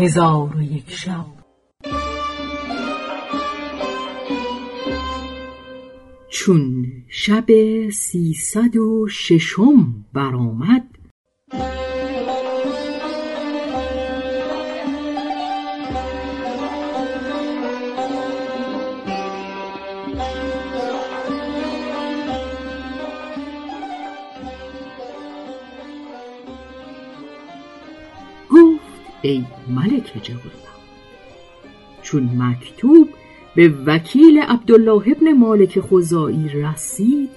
هزار و یک شب. چون شب سیصد و ششم برآمد ای ملک جوانبخت چون مکتوب به وکیل عبدالله ابن مالک خزائی رسید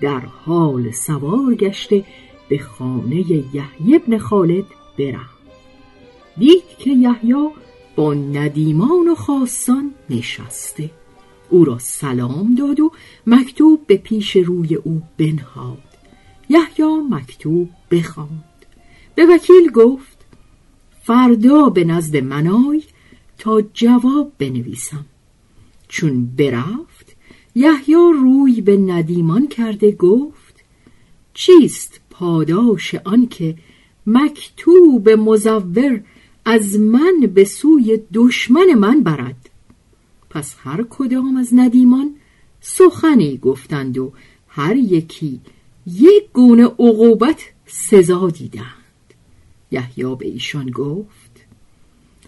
در حال سوار گشته به خانه یحیی ابن خالد برفت دید که یحیی با ندیمان و خاصان نشسته. او را سلام داد و مکتوب به پیش روی او بنهاد. یحیی مکتوب بخواند. به وکیل گفت فردا به نزد منای تا جواب بنویسم. چون برفت یحیی روی به ندیمان کرده گفت چیست پاداش آنکه مکتوب مزور از من به سوی دشمن من برد؟ پس هر کدام از ندیمان سخنی گفتند و هر یکی یک گونه عقوبت سزا دیدند. یحیی به ایشان گفت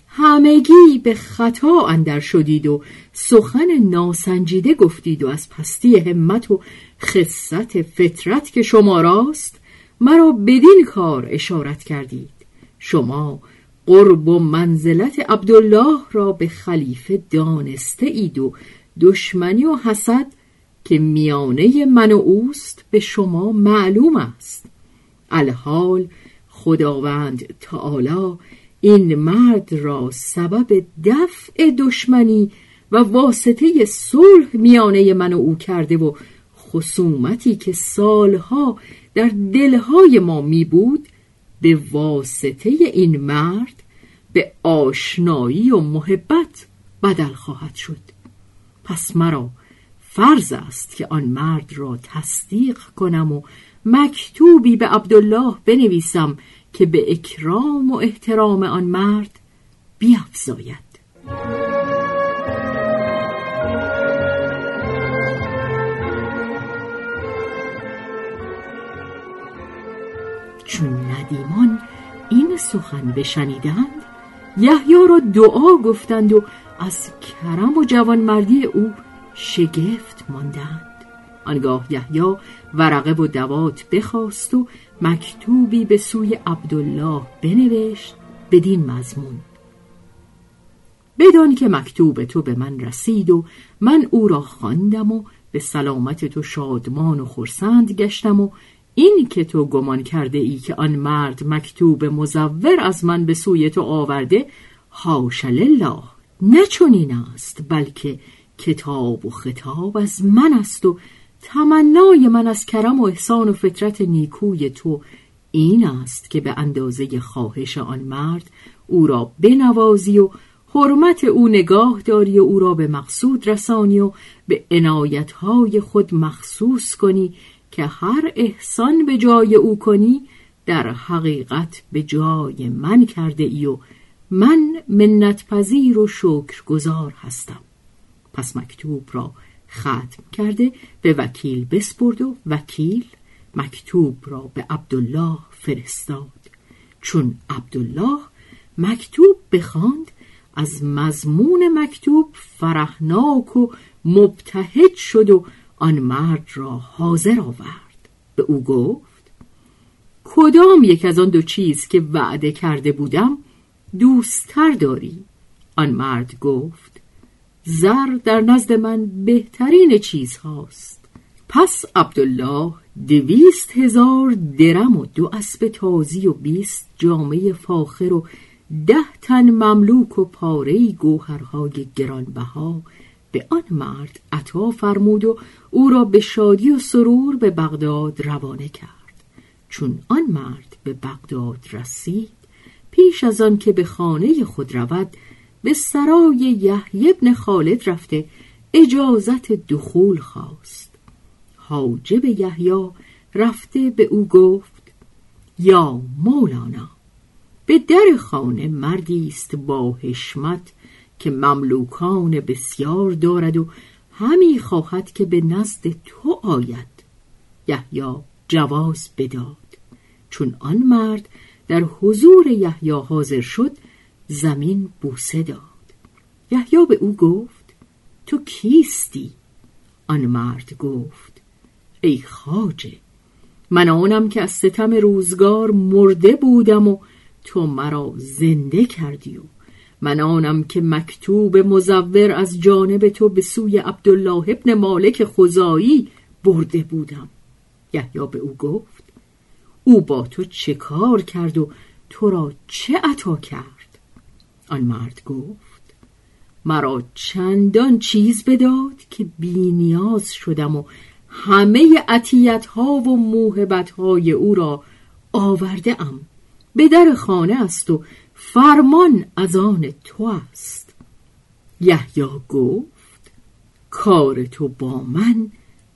همگی به خطا اندر شدید و سخن ناسنجیده گفتید و از پستی همت و خصت فطرت که شما راست مرا بدین کار اشارت کردید. شما قرب و منزلت عبدالله را به خلیفه دانسته اید و دشمنی و حسد که میانه من و اوست به شما معلوم است. الحال خداوند تعالی این مرد را سبب دفع دشمنی و واسطه صلح میانه من و او کرده و خصومتی که سالها در دلهای ما می بود به واسطه این مرد به آشنایی و محبت بدل خواهد شد. پس مرا فرض است که آن مرد را تصدیق کنم و مکتوبی به عبدالله بنویسم که به اکرام و احترام آن مرد بیافزاید چون ندیمان این سخن بشنیدند یحیی را دعا گفتند و از کرم و جوانمردی او شگفت ماندند. آنگاه یحیی ورقه و دوات بخواست و مکتوبی به سوی عبدالله بنوشت بدین مضمون. بدان که مکتوب تو به من رسید و من او را خواندم و به سلامت تو شادمان و خرسند گشتم و این که تو گمان کرده ای که آن مرد مکتوب مزور از من به سوی تو آورده حاش لله نه چنین است بلکه کتاب و خطاب از من است و تمنای من از کرم و احسان و فطرت نیکوی تو این است که به اندازه خواهش آن مرد او را بنوازی و حرمت او نگاه داری و او را به مقصود رسانی و به عنایتهای خود مخصوص کنی که هر احسان به جای او کنی در حقیقت به جای من کرده ای و من منت پذیر و شکر گذار هستم. پس مکتوب را ختم کرده به وکیل بسپرد و وکیل مکتوب را به عبدالله فرستاد. چون عبدالله مکتوب بخواند از مضمون مکتوب فرحناک و مبتهج شد و آن مرد را حاضر آورد. به او گفت کدام یک از آن دو چیز که وعده کرده بودم دوستتر داری؟ آن مرد گفت زر در نزد من بهترین چیز هاست پس عبدالله دویست هزار درم و دو اسب تازی و بیست جامعه فاخر و ده تن مملوک و پاره گوهرهای گرانبها به آن مرد عطا فرمود و او را به شادی و سرور به بغداد روانه کرد. چون آن مرد به بغداد رسید پیش از آن که به خانه خود رود به سرای یحیی ابن خالد رفته اجازت دخول خواست. حاجب یحیی رفته به او گفت یا مولانا به در خانه مردی است با حشمت که مملوکان بسیار دارد و همی خواهد که به نزد تو آید. یحیی جواز بداد. چون آن مرد در حضور یحیی حاضر شد زمین بوسه داد. یحیی به او گفت تو کیستی؟ آن مرد گفت ای خاجه من آنم که از ستم روزگار مرده بودم و تو مرا زنده کردی و من آنم که مکتوب مزور از جانب تو به سوی عبدالله ابن مالک خزایی برده بودم. یحیی به او گفت او با تو چه کار کرد و تو را چه عطا کرد؟ آن مرد گفت مرا چندان چیز بداد که بینیاز شدم و همه عطیت ها و موهبت های او را آورده ام به در خانه است و فرمان از آن تو است. یحیی گفت کار تو با من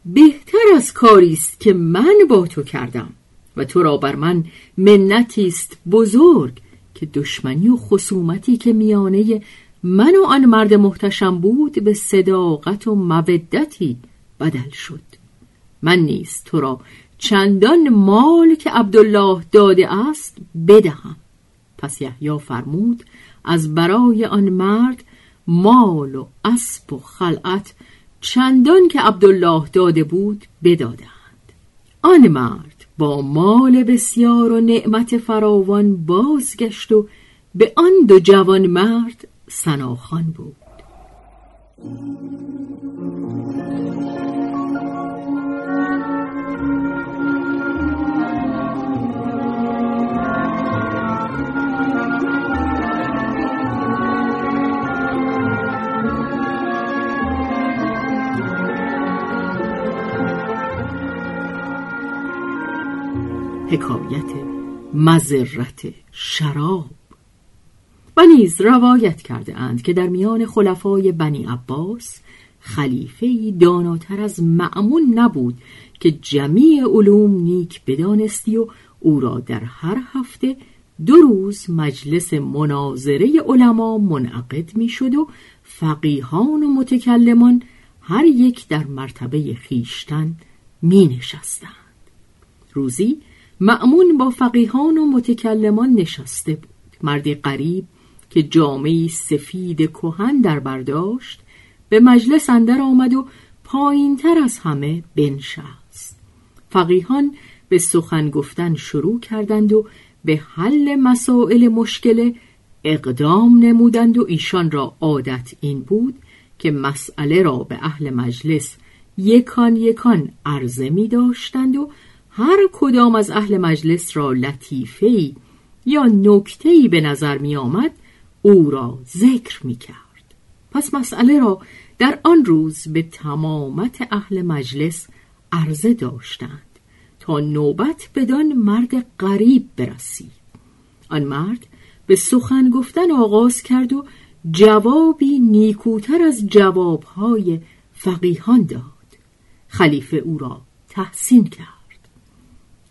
بهتر از کاری است که من با تو کردم و تو را بر من منتی است بزرگ. که دشمنی و خصومتی که میانه من و آن مرد محتشم بود به صداقت و مودتی بدل شد. من نیست تو را چندان مال که عبدالله داده است بدهم. پس یحیی فرمود از برای آن مرد مال و اسب و خلعت چندان که عبدالله داده بود بدادند. آن مرد با مال بسیار و نعمت فراوان بازگشت و به آن دو جوان مرد سناخان بود. حکایت مذرت شراب و نیز روایت کرده اند که در میان خلفای بنی عباس خلیفه داناتر از معمون نبود که جمیع علوم نیک بدانستی و او را در هر هفته دو روز مجلس مناظره علما منعقد می‌شد و فقیهان و متکلمان هر یک در مرتبه خیشتن می نشستند. روزی معمون با فقیهان و متکلمان نشسته بود. مردی قریب که جامعی سفید کهن در برداشت به مجلس اندر آمد و پایین تر از همه بنشست. فقیهان به سخن گفتن شروع کردند و به حل مسائل مشکل اقدام نمودند و ایشان را عادت این بود که مسئله را به اهل مجلس یکان یکان عرضه می داشتند و هر کدام از اهل مجلس را لطیفه‌ای یا نکته‌ای به نظر می آمد او را ذکر می کرد. پس مسئله را در آن روز به تمامت اهل مجلس عرضه داشتند تا نوبت بدان مرد غریب برسید. آن مرد به سخن گفتن آغاز کرد و جوابی نیکوتر از جوابهای فقیهان داد. خلیفه او را تحسین کرد.